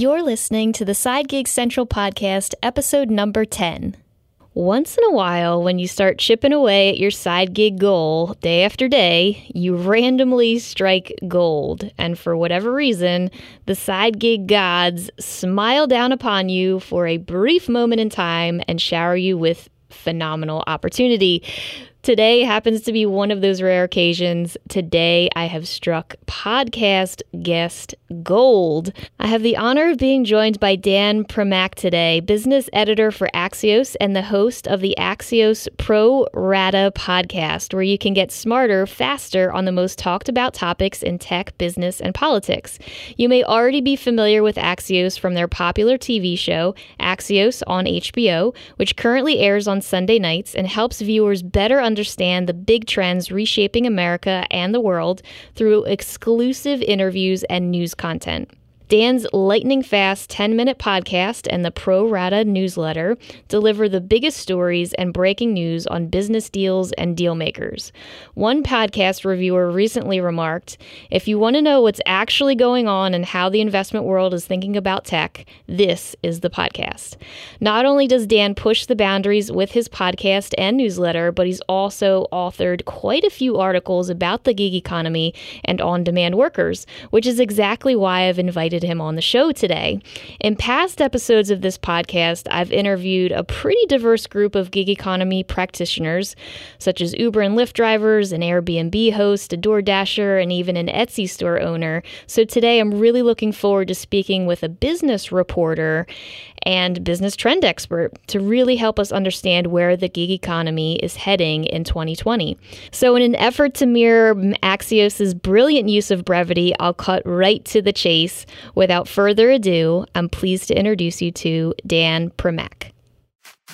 You're listening to the Side Gig Central podcast, episode number 10. Once in a while, when you start chipping away at your side gig goal day after day, you randomly strike gold. And for whatever reason, the side gig gods smile down upon you for a brief moment in time and shower you with phenomenal opportunity. Today happens to be one of those rare occasions. Today I have struck podcast guest gold. I have the honor of being joined by Dan Primack today, business editor for Axios and the host of the Axios Pro Rata podcast, where you can get smarter faster on the most talked about topics in tech, business, and politics. You may already be familiar with Axios from their popular TV show, Axios on HBO, which currently airs on Sunday nights and helps viewers better understand the big trends reshaping America and the world through exclusive interviews and news content. Dan's lightning fast 10 minute podcast and the Pro Rata newsletter deliver the biggest stories and breaking news on business deals and deal makers. One podcast reviewer recently remarked If you want to know what's actually going on and how the investment world is thinking about tech, this is the podcast. Not only does Dan push the boundaries with his podcast and newsletter, but he's also authored quite a few articles about the gig economy and on demand workers, which is exactly why I've invited him on the show today. In past episodes of this podcast, I've interviewed a pretty diverse group of gig economy practitioners, such as Uber and Lyft drivers, an Airbnb host, a DoorDasher, and even an Etsy store owner. So today I'm really looking forward to speaking with a business reporter and business trend expert to really help us understand where the gig economy is heading in 2020. So, in an effort to mirror Axios's brilliant use of brevity, I'll cut right to the chase. Without further ado, I'm pleased to introduce you to Dan Primack.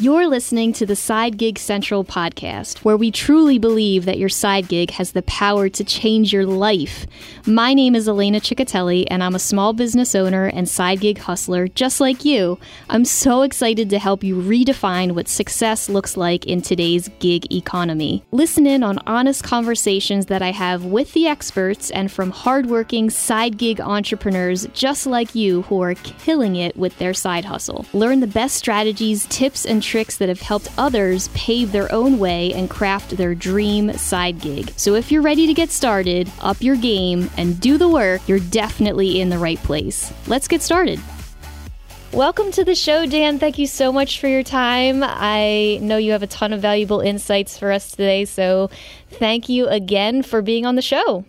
You're listening to the Side Gig Central podcast, where we truly believe that your side gig has the power to change your life. My name is Elena Ciccotelli, and I'm a small business owner and side gig hustler just like you. I'm so excited to help you redefine what success looks like in today's gig economy. Listen in on honest conversations that I have with the experts and from hardworking side gig entrepreneurs just like you who are killing it with their side hustle. Learn the best strategies, tips, and tricks that have helped others pave their own way and craft their dream side gig. So if you're ready to get started, up your game, and do the work, you're definitely in the right place. Let's get started. Welcome to the show, Dan. Thank you so much for your time. I know you have a ton of valuable insights for us today, so thank you again for being on the show.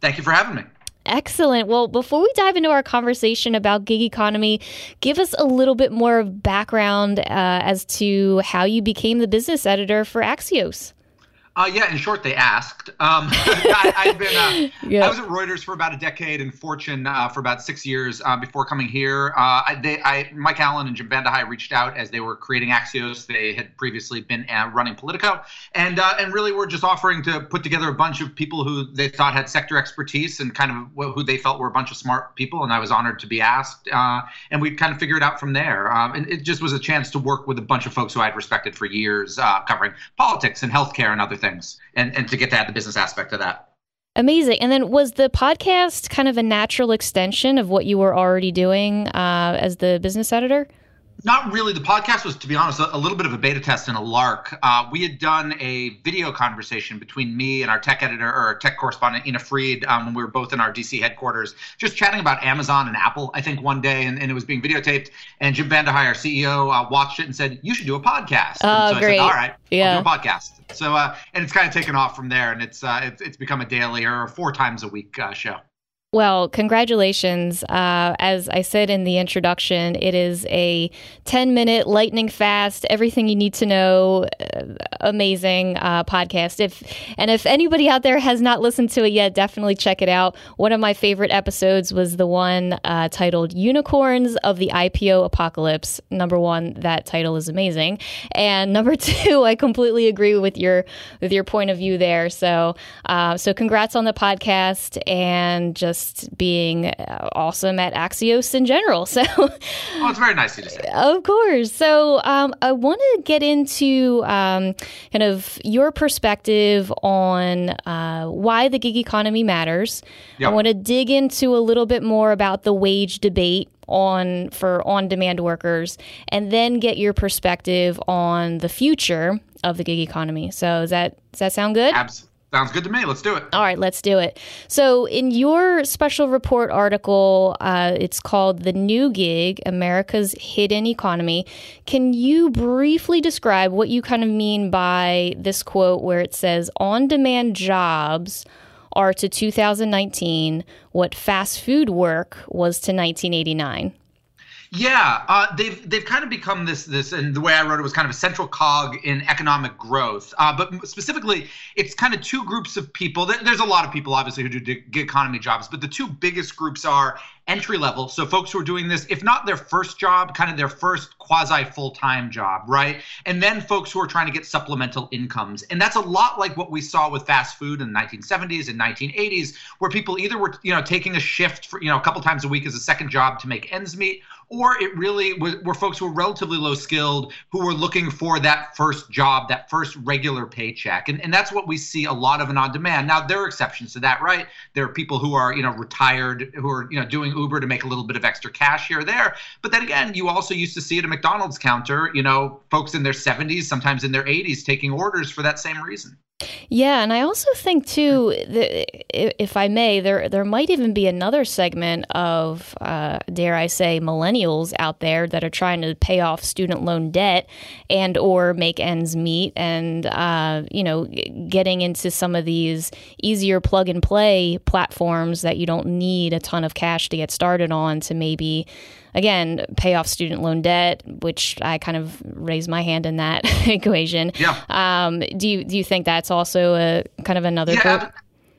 Thank you for having me. Excellent. Well, before we dive into our conversation about gig economy, give us a little bit more of background uh, as to how you became the business editor for Axios. Uh, yeah, in short, they asked. Um, I, been, uh, yeah. I was at Reuters for about a decade and Fortune uh, for about six years uh, before coming here. Uh, I, they, I, Mike Allen and Jim VandeHei reached out as they were creating Axios. They had previously been uh, running Politico, and and really were just offering to put together a bunch of people who they thought had sector expertise and kind of who they felt were a bunch of smart people. And I was honored to be asked, and we kind of figured it out from there. Um, and it just was a chance to work with a bunch of folks who I'd respected for years, covering politics and healthcare and other things, and and to get to add the business aspect of that. Amazing. And then was the podcast kind of a natural extension of what you were already doing uh, as the business editor? Not really. The podcast was, to be honest, a, little bit of a beta test and a lark. Uh, we had done a video conversation between me and our tech editor or our tech correspondent, Ina Fried, um, when we were both in our DC headquarters, just chatting about Amazon and Apple, I think, one day, and, and it was being videotaped. And Jim VandeHei, our CEO, uh, watched it and said, You should do a podcast. Oh, so great. I said, All right, yeah. I'll do a podcast. So, uh, and it's kind of taken off from there, and it's, uh, it's, it's become a daily or four times a week uh, show. Well, congratulations. Uh, as I said in the introduction, it is a 10 minute, lightning fast, everything you need to know, uh, amazing uh, podcast. If And if anybody out there has not listened to it yet, definitely check it out. One of my favorite episodes was the one uh, titled Unicorns of the IPO Apocalypse. Number one, that title is amazing. And number two, I completely agree with your with your point of view there. So, uh, so congrats on the podcast and just just being uh, awesome at Axios in general. So, oh, it's very nice to say. Of course. So, um, I want to get into um, kind of your perspective on uh, why the gig economy matters. Yep. I want to dig into a little bit more about the wage debate on for on-demand workers, and then get your perspective on the future of the gig economy. So, is that does that sound good? Absolutely. Sounds good to me. Let's do it. All right, let's do it. So, in your special report article, uh, it's called The New Gig America's Hidden Economy. Can you briefly describe what you kind of mean by this quote where it says, On demand jobs are to 2019 what fast food work was to 1989? Yeah, uh, they've they've kind of become this this, and the way I wrote it was kind of a central cog in economic growth. Uh, but specifically, it's kind of two groups of people. There's a lot of people, obviously, who do gig economy jobs, but the two biggest groups are entry level. So folks who are doing this, if not their first job, kind of their first quasi full time job, right? And then folks who are trying to get supplemental incomes. And that's a lot like what we saw with fast food in the 1970s and 1980s, where people either were, you know, taking a shift for, you know, a couple times a week as a second job to make ends meet, or it really was, were folks who were relatively low skilled who were looking for that first job, that first regular paycheck. And, and that's what we see a lot of in on demand. Now, there are exceptions to that, right? There are people who are, you know, retired, who are, you know, doing Uber to make a little bit of extra cash here or there. But then again, you also used to see at a McDonald's counter, you know, folks in their 70s, sometimes in their 80s, taking orders for that same reason. Yeah, and I also think too, if I may, there there might even be another segment of, uh, dare I say, millennials out there that are trying to pay off student loan debt and or make ends meet, and uh, you know, getting into some of these easier plug and play platforms that you don't need a ton of cash to get started on to maybe again, pay off student loan debt, which I kind of raise my hand in that equation. Yeah. Um, do you do you think that's also a kind of another? Yeah,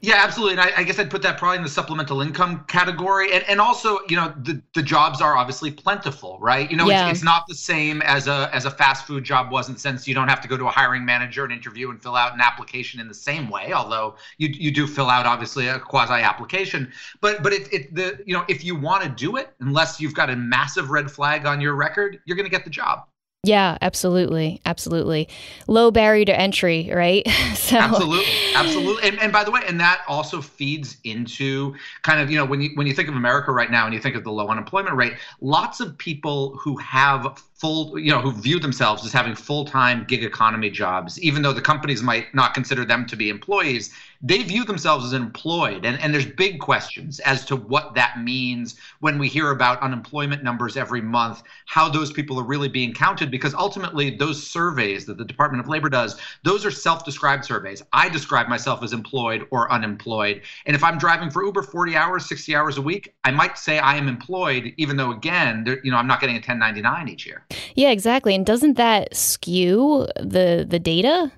yeah, absolutely. And I, I, guess I'd put that probably in the supplemental income category. And, and also, you know, the, the jobs are obviously plentiful, right? You know, yeah. it's, it's not the same as a as a fast food job was in the sense you don't have to go to a hiring manager and interview and fill out an application in the same way, although you you do fill out obviously a quasi application. But but it, it the you know, if you want to do it, unless you've got a massive red flag on your record, you're gonna get the job. Yeah, absolutely, absolutely. Low barrier to entry, right? so. Absolutely, absolutely. And, and by the way, and that also feeds into kind of you know when you when you think of America right now and you think of the low unemployment rate, lots of people who have full you know who view themselves as having full-time gig economy jobs, even though the companies might not consider them to be employees, they view themselves as employed. And, and there's big questions as to what that means when we hear about unemployment numbers every month how those people are really being counted because ultimately those surveys that the department of labor does those are self-described surveys. I describe myself as employed or unemployed. And if i'm driving for uber 40 hours 60 hours a week i might say i am employed even though again you know i'm not getting a 1099 each year yeah exactly and doesn't that skew the the data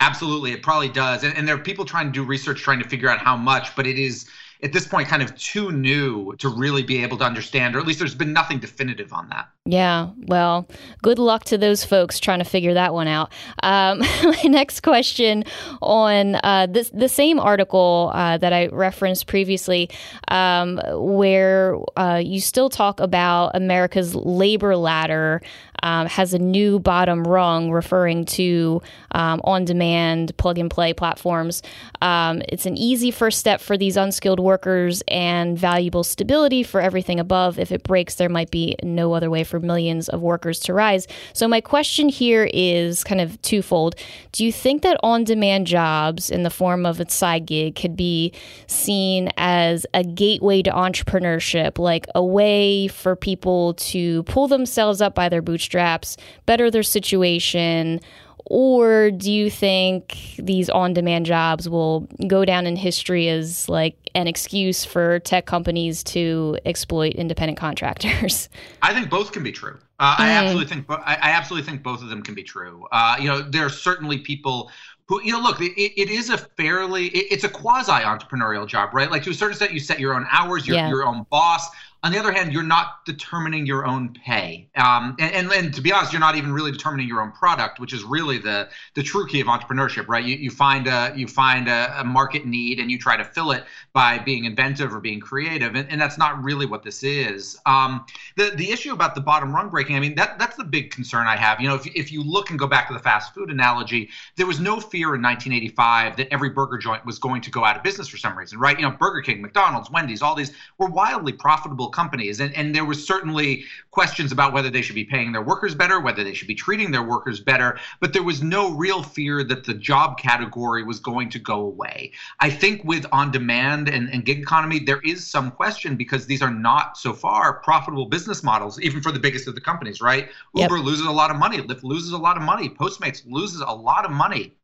Absolutely, it probably does. And, and there are people trying to do research trying to figure out how much, but it is at this point kind of too new to really be able to understand, or at least there's been nothing definitive on that. Yeah, well, good luck to those folks trying to figure that one out. Um, my next question on uh, this, the same article uh, that I referenced previously, um, where uh, you still talk about America's labor ladder um, has a new bottom rung referring to um, on demand plug and play platforms. Um, it's an easy first step for these unskilled workers and valuable stability for everything above. If it breaks, there might be no other way for millions of workers to rise. So, my question here is kind of twofold. Do you think that on demand jobs in the form of a side gig could be seen as a gateway to entrepreneurship, like a way for people to pull themselves up by their bootstraps, better their situation? Or do you think these on demand jobs will go down in history as like an excuse for tech companies to exploit independent contractors? I think both can be true. Uh, mm. I absolutely think I, absolutely think both of them can be true. Uh, you know, there are certainly people who you know look it, it is a fairly it, it's a quasi entrepreneurial job right like to a certain extent you set your own hours you're yeah. your own boss on the other hand, you're not determining your own pay, um, and, and, and to be honest, you're not even really determining your own product, which is really the the true key of entrepreneurship, right? You, you find a you find a, a market need and you try to fill it by being inventive or being creative, and, and that's not really what this is. Um, the the issue about the bottom rung breaking, I mean, that that's the big concern I have. You know, if if you look and go back to the fast food analogy, there was no fear in 1985 that every burger joint was going to go out of business for some reason, right? You know, Burger King, McDonald's, Wendy's, all these were wildly profitable companies. And, and there was certainly questions about whether they should be paying their workers better, whether they should be treating their workers better. But there was no real fear that the job category was going to go away. I think with on demand and, and gig economy, there is some question because these are not so far profitable business models, even for the biggest of the companies, right? Yep. Uber loses a lot of money, Lyft loses a lot of money, Postmates loses a lot of money.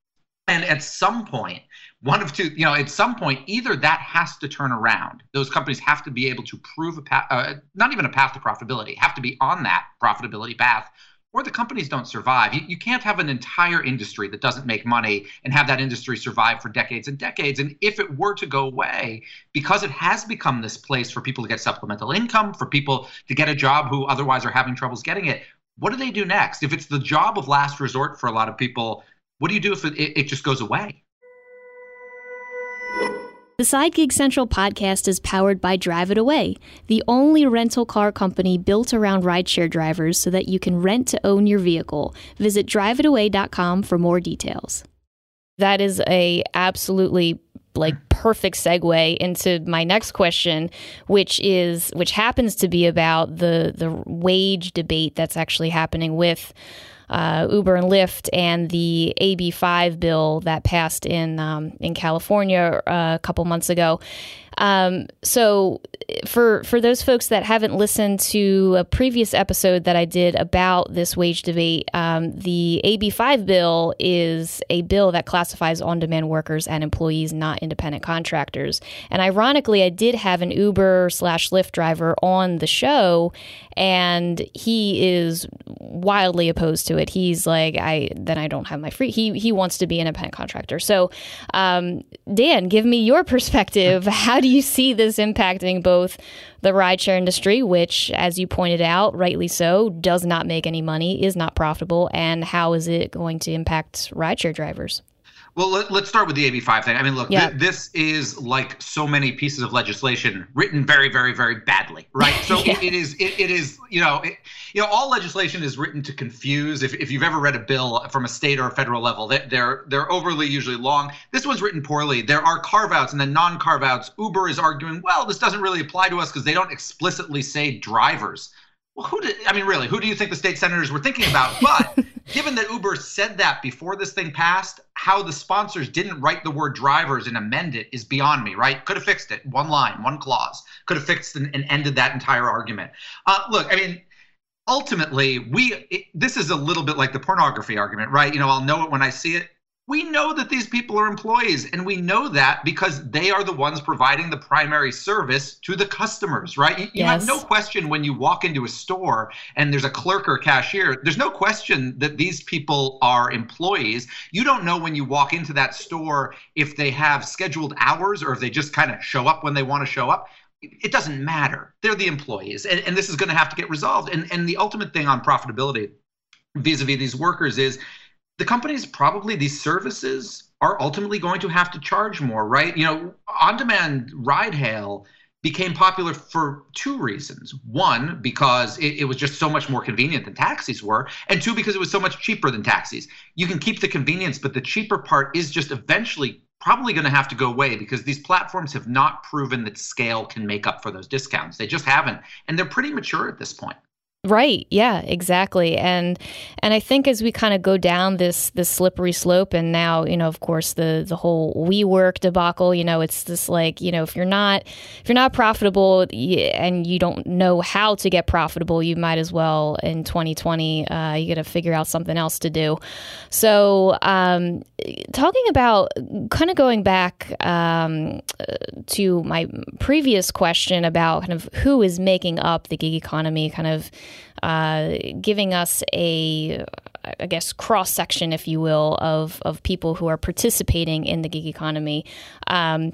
And at some point, one of two, you know, at some point, either that has to turn around. Those companies have to be able to prove a path, uh, not even a path to profitability, have to be on that profitability path, or the companies don't survive. You, you can't have an entire industry that doesn't make money and have that industry survive for decades and decades. And if it were to go away, because it has become this place for people to get supplemental income, for people to get a job who otherwise are having troubles getting it, what do they do next? If it's the job of last resort for a lot of people, what do you do if it, it just goes away? The Side Gig Central podcast is powered by Drive It Away, the only rental car company built around rideshare drivers so that you can rent to own your vehicle. Visit driveitaway.com for more details. That is a absolutely like perfect segue into my next question which is which happens to be about the the wage debate that's actually happening with uh, Uber and Lyft and the AB5 bill that passed in um, in California uh, a couple months ago. Um, so for for those folks that haven't listened to a previous episode that I did about this wage debate, um, the AB5 bill is a bill that classifies on-demand workers and employees, not independent contractors. And ironically, I did have an Uber slash Lyft driver on the show, and he is wildly opposed to it. He's like, I then I don't have my free. He he wants to be an independent contractor. So, um, Dan, give me your perspective. How do you see this impacting both the rideshare industry, which, as you pointed out, rightly so, does not make any money, is not profitable, and how is it going to impact rideshare drivers? Well, let, us start with the AB5 thing. I mean, look, th- this is like so many pieces of legislation written very, very, very badly, right? So yeah. it, it is, it, it is, you know, it, you know, all legislation is written to confuse. If, if you've ever read a bill from a state or a federal level, they, they're they're overly usually long. This one's written poorly. There are carve outs and then non carve outs. Uber is arguing, well, this doesn't really apply to us because they don't explicitly say drivers. Who did, I mean, really, who do you think the state senators were thinking about? But given that Uber said that before this thing passed, how the sponsors didn't write the word drivers and amend it is beyond me, right? Could have fixed it. One line, one clause. Could have fixed and, and ended that entire argument. Uh, look, I mean, ultimately, we it, this is a little bit like the pornography argument, right? You know, I'll know it when I see it we know that these people are employees and we know that because they are the ones providing the primary service to the customers right? You, you yes. have no question when you walk into a store and there's a clerk or cashier there's no question that these people are employees. You don't know when you walk into that store if they have scheduled hours or if they just kind of show up when they want to show up. It doesn't matter. They're the employees and, and this is going to have to get resolved. And, and the ultimate thing on profitability vis-a-vis these workers is the companies probably these services are ultimately going to have to charge more, right? You know, on-demand ride hail became popular for two reasons. One, because it, it, was just so much more convenient than taxis were, and two, because it was so much cheaper than taxis. You can keep the convenience, but the cheaper part is just eventually probably going to have to go away because these platforms have not proven that scale can make up for those discounts. They just haven't, and they're pretty mature at this point. Right. Yeah, exactly. And and I think as we kind of go down this this slippery slope and now, you know, of course the the whole WeWork debacle, you know, it's this like, you know, if you're not if you're not profitable and you don't know how to get profitable, you might as well in 2020 uh, you got to figure out something else to do. So, um, talking about kind of going back um, to my previous question about kind of who is making up the gig economy, kind of uh, giving us a, I guess, cross section, if you will, of, of people who are participating in the gig economy. Um,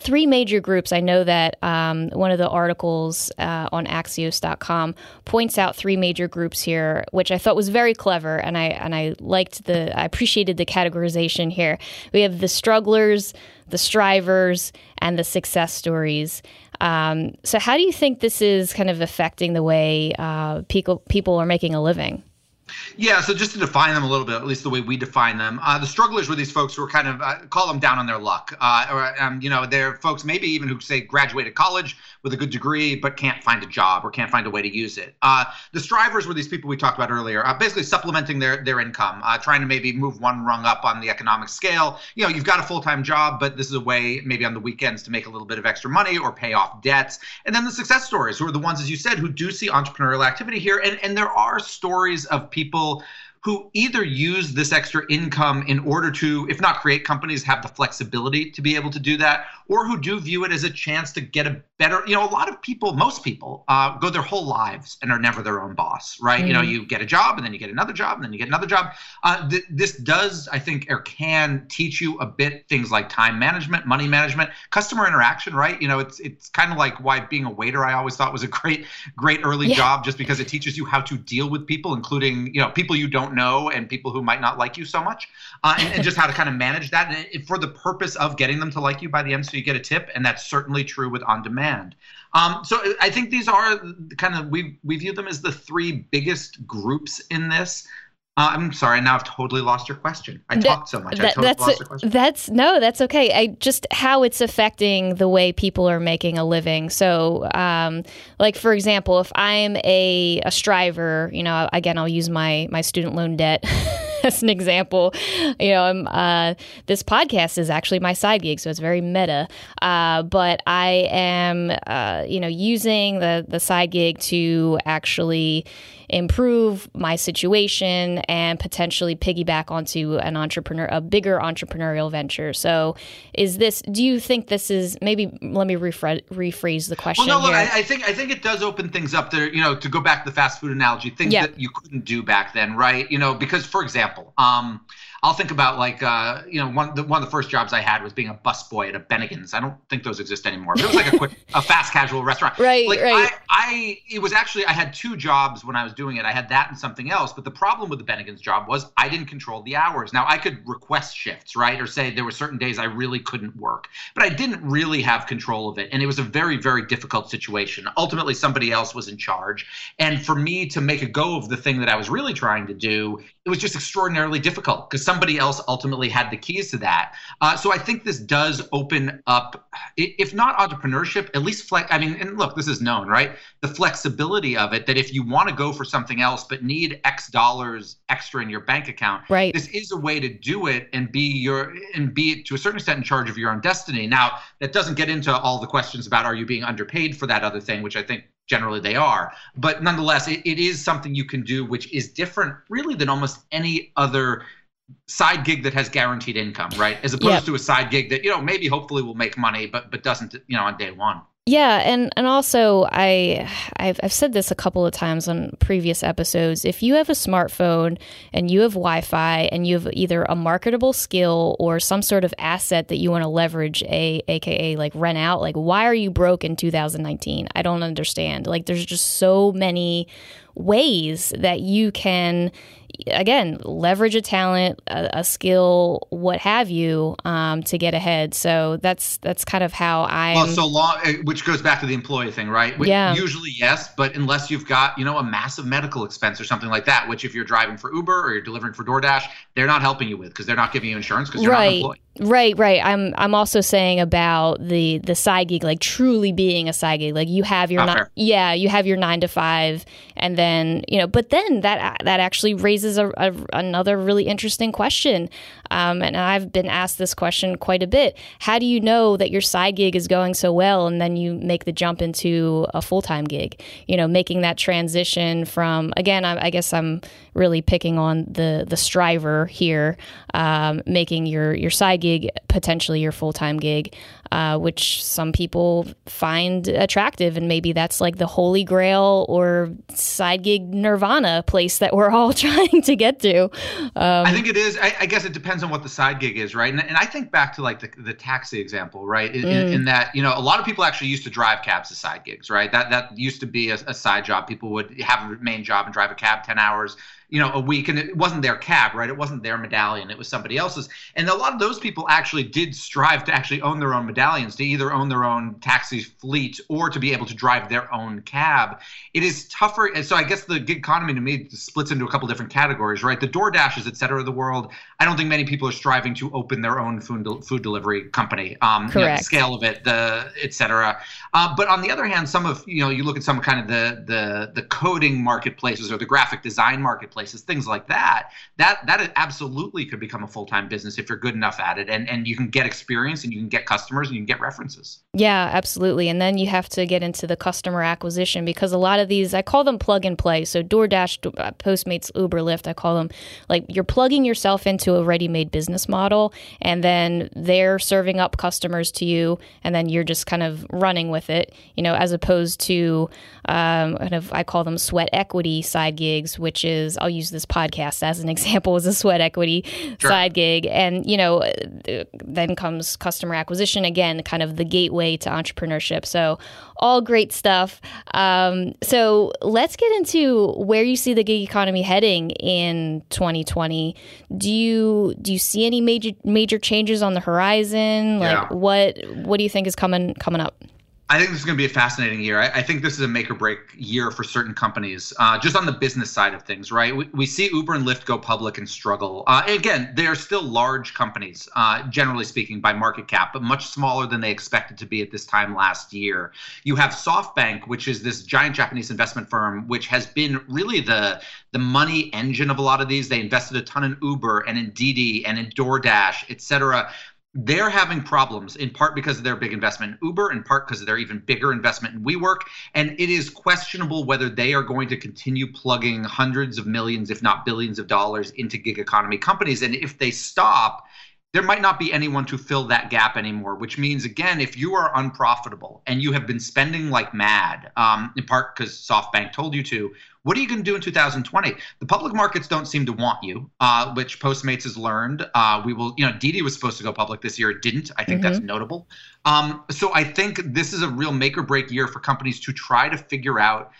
three major groups. I know that um, one of the articles uh, on Axios.com points out three major groups here, which I thought was very clever, and I and I liked the I appreciated the categorization here. We have the strugglers, the strivers, and the success stories. Um, so, how do you think this is kind of affecting the way uh, people people are making a living? Yeah, so just to define them a little bit, at least the way we define them, uh, the strugglers were these folks who are kind of uh, call them down on their luck, uh, or um, you know, they're folks maybe even who say graduated college with a good degree but can't find a job or can't find a way to use it. Uh, the strivers were these people we talked about earlier, uh, basically supplementing their their income, uh, trying to maybe move one rung up on the economic scale. You know, you've got a full time job, but this is a way maybe on the weekends to make a little bit of extra money or pay off debts. And then the success stories, who are the ones, as you said, who do see entrepreneurial activity here, and and there are stories of people who either use this extra income in order to, if not create companies, have the flexibility to be able to do that, or who do view it as a chance to get a better you know a lot of people most people uh, go their whole lives and are never their own boss right mm. you know mm. you get a job and then you get another job and then you get another job uh, th- this does i think or can teach you a bit things like time management money management customer interaction right you know it's it's kind of like why being a waiter i always thought was a great great early yeah. job just because it teaches you how to deal with people including you know people you don't know and people who might not like you so much uh, and, and, just how to kind of manage that and for the purpose of getting them to like you by the end so you get a tip and that's certainly true with on demand demand. Um, so I think these are kind of we we view them as the three biggest groups in this. Uh, I'm sorry, now I've totally lost your question. I that, talked so much. That, totally that's that's no, that's okay. I just how it's affecting the way people are making a living. So, um, like for example, if I'm a a striver, you know, again, I'll use my my student loan debt. as an example, you know, uh, this podcast is actually my side gig, so it's very meta. Uh, but I am, uh, you know, using the the side gig to actually improve my situation and potentially piggyback onto an entrepreneur, a bigger entrepreneurial venture. So, is this? Do you think this is maybe? Let me rephrase, rephrase the question. Well, no, look, I, I, think I think it does open things up there. You know, to go back to the fast food analogy, things that you couldn't do back then, right? You know, because for example, um, I'll think about like uh, you know one the, one of the first jobs I had was being a busboy at a Bennigan's. I don't think those exist anymore, but it was like a quick a fast casual restaurant. Right, like, right. I, I it was actually I had two jobs when I was doing it. I had that and something else. But the problem with the Bennigan's job was I didn't control the hours. Now I could request shifts, right, or say there were certain days I really couldn't work, but I didn't really have control of it, and it was a very very difficult situation. Ultimately, somebody else was in charge, and for me to make a go of the thing that I was really trying to do, it was just extraordinarily difficult because somebody else ultimately had the keys to that. Uh, so I think this does open up, if not entrepreneurship, at least flex. I mean, and look, this is known, right? The flexibility of it that if you want to go for something else but need X dollars extra in your bank account, right? This is a way to do it and be your and be to a certain extent in charge of your own destiny. Now, that doesn't get into all the questions about are you being underpaid for that other thing, which I think generally they are. But nonetheless, it, it is something you can do, which is different really than almost any other side gig that has guaranteed income, right? As opposed yep. to a side gig that, you know, maybe hopefully will make money, but but doesn't, you know, on day one. Yeah, and and also I I've, I've said this a couple of times on previous episodes. If you have a smartphone and you have Wi-Fi and you have either a marketable skill or some sort of asset that you want to leverage, a aka like rent out, like why are you broke in 2019? I don't understand. Like there's just so many ways that you can again leverage a talent a, a skill what have you um, to get ahead so that's that's kind of how i well so long eh, which goes back to the employee thing right yeah usually yes but unless you've got you know a massive medical expense or something like that which if you're driving for uber or you're delivering for doordash they're not helping you with because they're not giving you insurance because you're right. not employed Right, right. I'm I'm also saying about the the side gig, like truly being a side gig. Like you have your ni- yeah, you have your nine to five, and then you know, but then that that actually raises a, a another really interesting question. Um, and I've been asked this question quite a bit. How do you know that your side gig is going so well, and then you make the jump into a full time gig? You know, making that transition from again, I, I guess I'm really picking on the the striver here, um, making your your side gig potentially your full time gig, uh, which some people find attractive, and maybe that's like the holy grail or side gig nirvana place that we're all trying to get to. Um, I think it is. I, I, guess it depends on what the side gig is, right? And, and I think back to like the, the taxi example, right? In, mm. in, that you know a lot of people actually used to drive cabs as side gigs, right? That that used to be a, a side job. People would have a main job and drive a cab ten hours you know, a week, and it wasn't their cab, right? It wasn't their medallion; it was somebody else's. And a lot of those people actually did strive to actually own their own medallions, to either own their own taxi fleet or to be able to drive their own cab. It is tougher, and so I guess the gig economy to me splits into a couple different categories, right? The Door Dashes, et cetera, of the world. I don't think many people are striving to open their own food food delivery company. Um, Correct. You know, the scale of it, the et cetera. Uh, but on the other hand, some of you know, you look at some kind of the the the coding marketplaces or the graphic design marketplaces, things like that. That that absolutely could become a full time business if you're good enough at it, and and you can get experience and you can get customers and you can get references. Yeah, absolutely. And then you have to get into the customer acquisition because a lot of these, I call them plug and play. So DoorDash, uh, Postmates, Uber, Lyft, I call them like you're plugging yourself into a ready made business model, and then they're serving up customers to you, and then you're just kind of running with it, you know, as opposed to um, kind of, I call them sweat equity side gigs, which is, I'll use this podcast as an example, as a sweat equity sure. side gig. And, you know, then comes customer acquisition, again, kind of the gateway to entrepreneurship. So, all great stuff. Um, so, let's get into where you see the gig economy heading in 2020. Do you do you see any major major changes on the horizon? Like yeah. what what do you think is coming coming up? I think this is going to be a fascinating year. I, I, think this is a make or break year for certain companies, uh, just on the business side of things, right? We, we see Uber and Lyft go public and struggle. Uh, again, they are still large companies, uh, generally speaking, by market cap, but much smaller than they expected to be at this time last year. You have SoftBank, which is this giant Japanese investment firm, which has been really the the money engine of a lot of these. They invested a ton in Uber and in Didi and in DoorDash, et cetera they're having problems in part because of their big investment in Uber, in part because of their even bigger investment in WeWork. And it is questionable whether they are going to continue plugging hundreds of millions, if not billions of dollars into gig economy companies. And if they stop, there might not be anyone to fill that gap anymore, which means, again, if you are unprofitable and you have been spending like mad, um, in part because SoftBank told you to, what are you going to do in 2020? The public markets don't seem to want you, uh, which Postmates has learned. Uh, we will, you know, Didi was supposed to go public this year. It didn't. I think mm-hmm. that's notable. Um, so I think this is a real make or break year for companies to try to figure out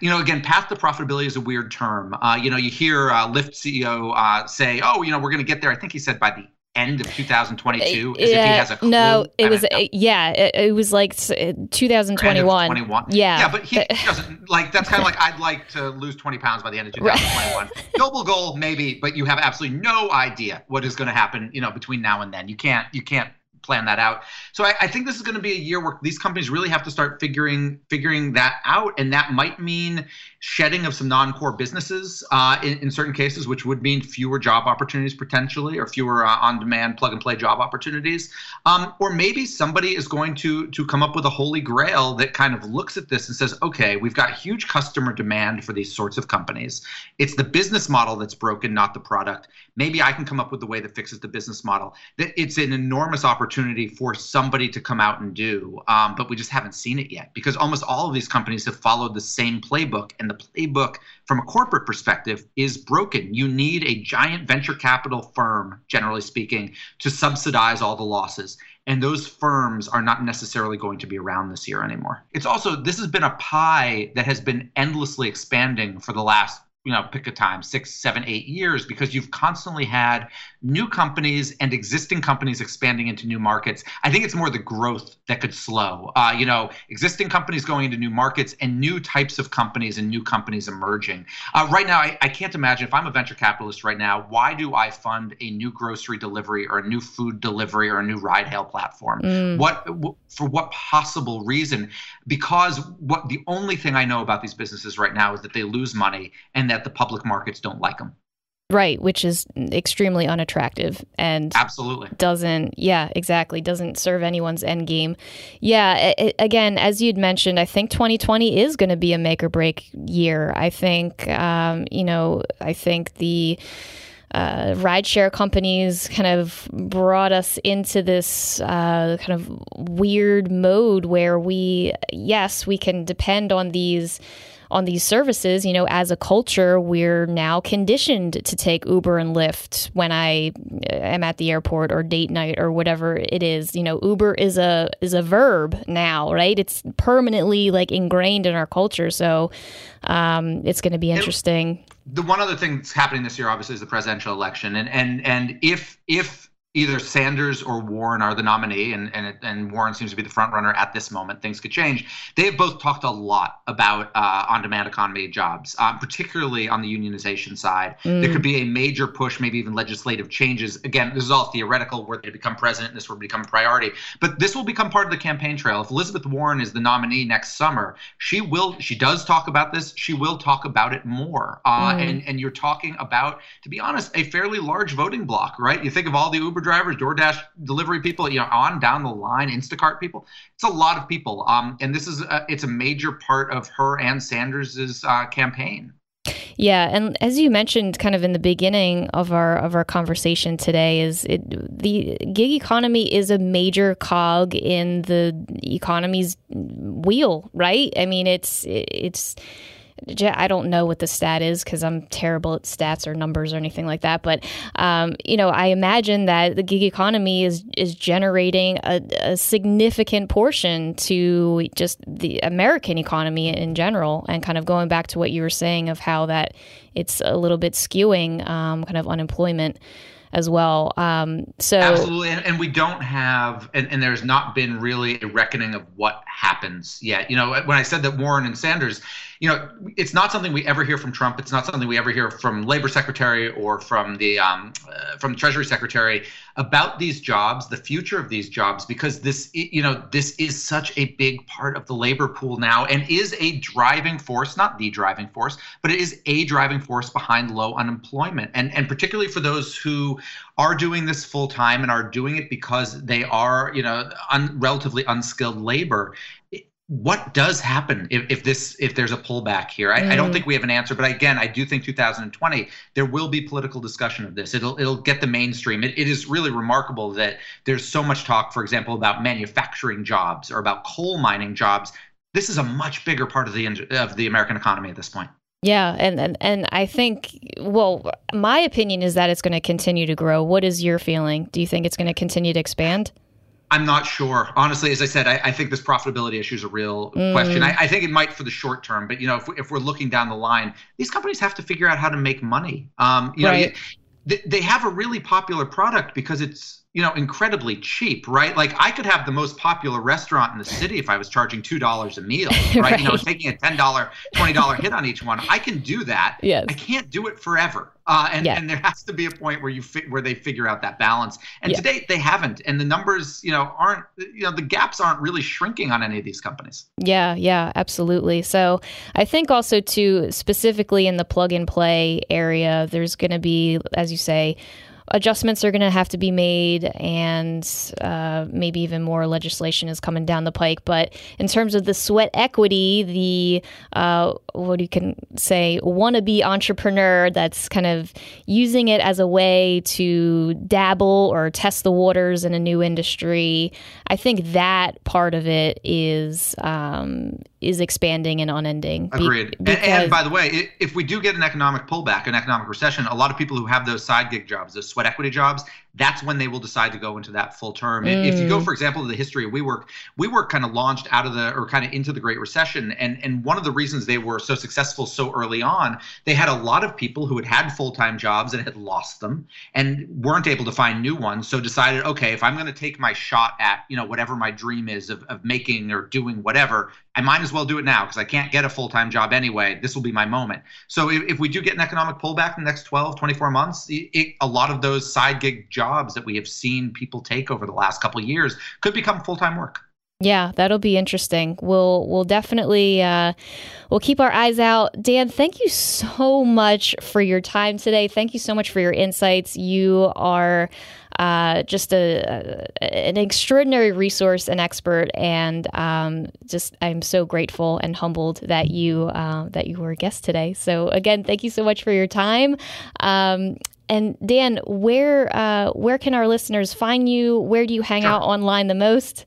you know, again, path to profitability is a weird term. Uh, you know, you hear uh, Lyft CEO uh, say, "Oh, you know, we're going to get there." I think he said by the end of 2022 as uh, yeah, if he no it was uh, yeah it, it, was like uh, 2021 yeah. Yeah but he doesn't like that's kind of like i'd like to lose 20 pounds by the end of 2021 noble goal maybe but you have absolutely no idea what is going to happen you know between now and then. You can't you can't plan that out. So I, I think this is going to be a year where these companies really have to start figuring figuring that out, and that might mean shedding of some non-core businesses uh, in, in, certain cases, which would mean fewer job opportunities potentially, or fewer uh, on-demand plug-and-play job opportunities. Um, or maybe somebody is going to to come up with a holy grail that kind of looks at this and says, okay, we've got huge customer demand for these sorts of companies. It's the business model that's broken, not the product. Maybe I can come up with the way that fixes the business model. That it's an enormous opportunity for somebody to come out and do, um, but we just haven't seen it yet because almost all of these companies have followed the same playbook and the playbook from a corporate perspective is broken. You need a giant venture capital firm, generally speaking, to subsidize all the losses. And those firms are not necessarily going to be around this year anymore. It's also, this has been a pie that has been endlessly expanding for the last you know, pick a time, six, seven, eight years, because you've constantly had new companies and existing companies expanding into new markets. I think it's more the growth that could slow. Uh, you know, existing companies going into new markets and new types of companies and new companies emerging. Uh, right now, I, I can't imagine if I'm a venture capitalist right now, why do I fund a new grocery delivery or a new food delivery or a new ride hail platform? Mm. What for what possible reason? Because what the only thing I know about these businesses right now is that they lose money and that the public markets don't like them. Right, which is extremely unattractive and absolutely doesn't, yeah, exactly, doesn't serve anyone's end game. Yeah, it, again, as you'd mentioned, I think 2020 is going to be a make or break year. I think, um, you know, I think the uh, rideshare companies kind of brought us into this uh, kind of weird mode where we, yes, we can depend on these on these services, you know, as a culture, we're now conditioned to take Uber and Lyft when I uh, am at the airport or date night or whatever it is. You know, Uber is a is a verb now, right? It's permanently like ingrained in our culture. So um, it's going to be interesting. the one other thing that's happening this year, obviously, is the presidential election, and and and if if either Sanders or Warren are the nominee, and and, and Warren seems to be the front runner at this moment. Things could change. They have both talked a lot about uh, on-demand economy jobs, um, particularly on the unionization side. Mm. There could be a major push, maybe even legislative changes. Again, this is all theoretical. Where they become president, this will become a priority. But this will become part of the campaign trail. If Elizabeth Warren is the nominee next summer, she will. She does talk about this. She will talk about it more. Uh, mm. And and you're talking about, to be honest, a fairly large voting block, right? You think of all the Uber Uber drivers, DoorDash delivery people, you know, on down the line, Instacart people. It's a lot of people. Um, and this is a, it's a major part of her and Sanders's uh, campaign. Yeah, and as you mentioned, kind of in the beginning of our of our conversation today, is it, the gig economy is a major cog in the economy's wheel, right? I mean, it's it's I don't know what the stat is because I'm terrible at stats or numbers or anything like that. But um, you know, I imagine that the gig economy is is generating a, a, significant portion to just the American economy in general. And kind of going back to what you were saying of how that it's a little bit skewing um, kind of unemployment as well. Um, so absolutely, and, and, we don't have, and, and, there's not been really a reckoning of what happens yet. You know, when I said that Warren and Sanders, you know, it's not something we ever hear from Trump. It's not something we ever hear from Labor Secretary or from the um, uh, from Treasury Secretary about these jobs, the future of these jobs, because this, you know, this is such a big part of the labor pool now, and is a driving force, not the driving force, but it is a driving force behind low unemployment, and and particularly for those who are doing this full time and are doing it because they are, you know, un, relatively unskilled labor what does happen if, if this if there's a pullback here I, mm. I, don't mm. think we have an answer but again i do think 2020 there will be political discussion of this it'll it'll get the mainstream it, it is really remarkable that there's so much talk for example about manufacturing jobs or about coal mining jobs this is a much bigger part of the of the american economy at this point yeah, and, and and I think well, my opinion is that it's going to continue to grow. What is your feeling? Do you think it's going to continue to expand? I'm not sure. Honestly, as I said, I, I think this profitability issue is a real mm. question. I, I, think it might for the short term, but you know, if, if we're looking down the line, these companies have to figure out how to make money. Um, you right. know, they, they have a really popular product because it's you know incredibly cheap right? Like i could have the most popular restaurant in the city if i was charging two dollars a meal right? right? you know taking a ten dollar twenty dollar hit on each one. I can do that. Yes. i can't do it forever. Uh, and, and there has to be a point where you fi- where they figure out that balance. And yeah. to date they haven't. And the numbers you know aren't you know the gaps aren't really shrinking on any of these companies. Yeah yeah absolutely. So i think also too specifically in the plug and play area there's going to be as you say adjustments are going to have to be made, and uh, maybe even more legislation is coming down the pike. But in terms of the sweat equity, the uh, what you can say wannabe entrepreneur that's kind of using it as a way to dabble or test the waters in a new industry, I think that part of it is um, is expanding and unending. Agreed. Be- and, and, by the way, if we do get an economic pullback, an economic recession, a lot of people who have those side gig jobs, those sweat equity jobs, that's when they will decide to go into that full term. Mm. If you go, mm. for example, to the history of WeWork, WeWork kind of launched out of the or kind of into the Great Recession, and and one of the reasons they were so successful so early on, they had a lot of people who had had full time jobs and had lost them and weren't able to find new ones. So decided, okay, if I'm going to take my shot at you know whatever my dream is of of making or doing whatever, I might as well do it now because I can't get a full time job anyway. This will be my moment. So if, if, we do get an economic pullback in the next 12, 24 months, it, it, a lot of those side gig jobs that we have seen people take over the last couple years could become full time work. Yeah, that'll be interesting. We'll we'll definitely uh, we'll keep our eyes out. Dan, thank you so much for your time today. Thank you so much for your insights. You are uh, just a, a, an extraordinary resource and expert, and um, just I'm so grateful and humbled that you uh, that you were a guest today. So again, thank you so much for your time. Um, and Dan, where uh, where can our listeners find you? Where do you hang out online the most?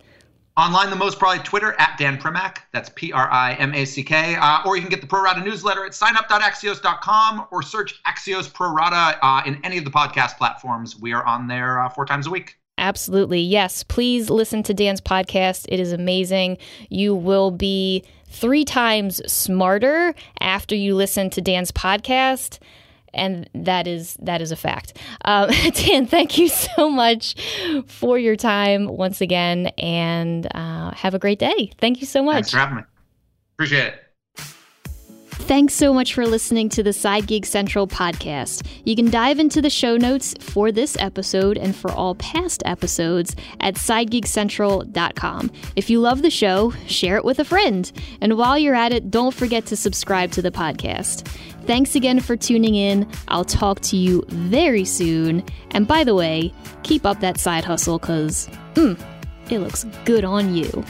Online, the most probably Twitter at Dan Primack. That's P R I M A C K. Uh, or you can get the Pro Rata newsletter at signup.axios.com or search Axios Pro Rata uh, in any of the podcast platforms. We are on there uh, four times a week. Absolutely. Yes. Please listen to Dan's podcast. It is amazing. You will be three times smarter after you listen to Dan's podcast and that is that is a fact. Um, Dan, thank you so much for your time once again, and uh, have a great day. Thank you so much. Thanks for having me. Appreciate it. Thanks so much for listening to the Side Gig Central podcast. You can dive into the show notes for this episode and for all past episodes at sidegigcentral.com. If you love the show, share it with a friend. And while you're at it, don't forget to subscribe to the podcast. Thanks again for tuning in. I'll talk to you very soon. And by the way, keep up that side hustle because, mm, it looks good on you.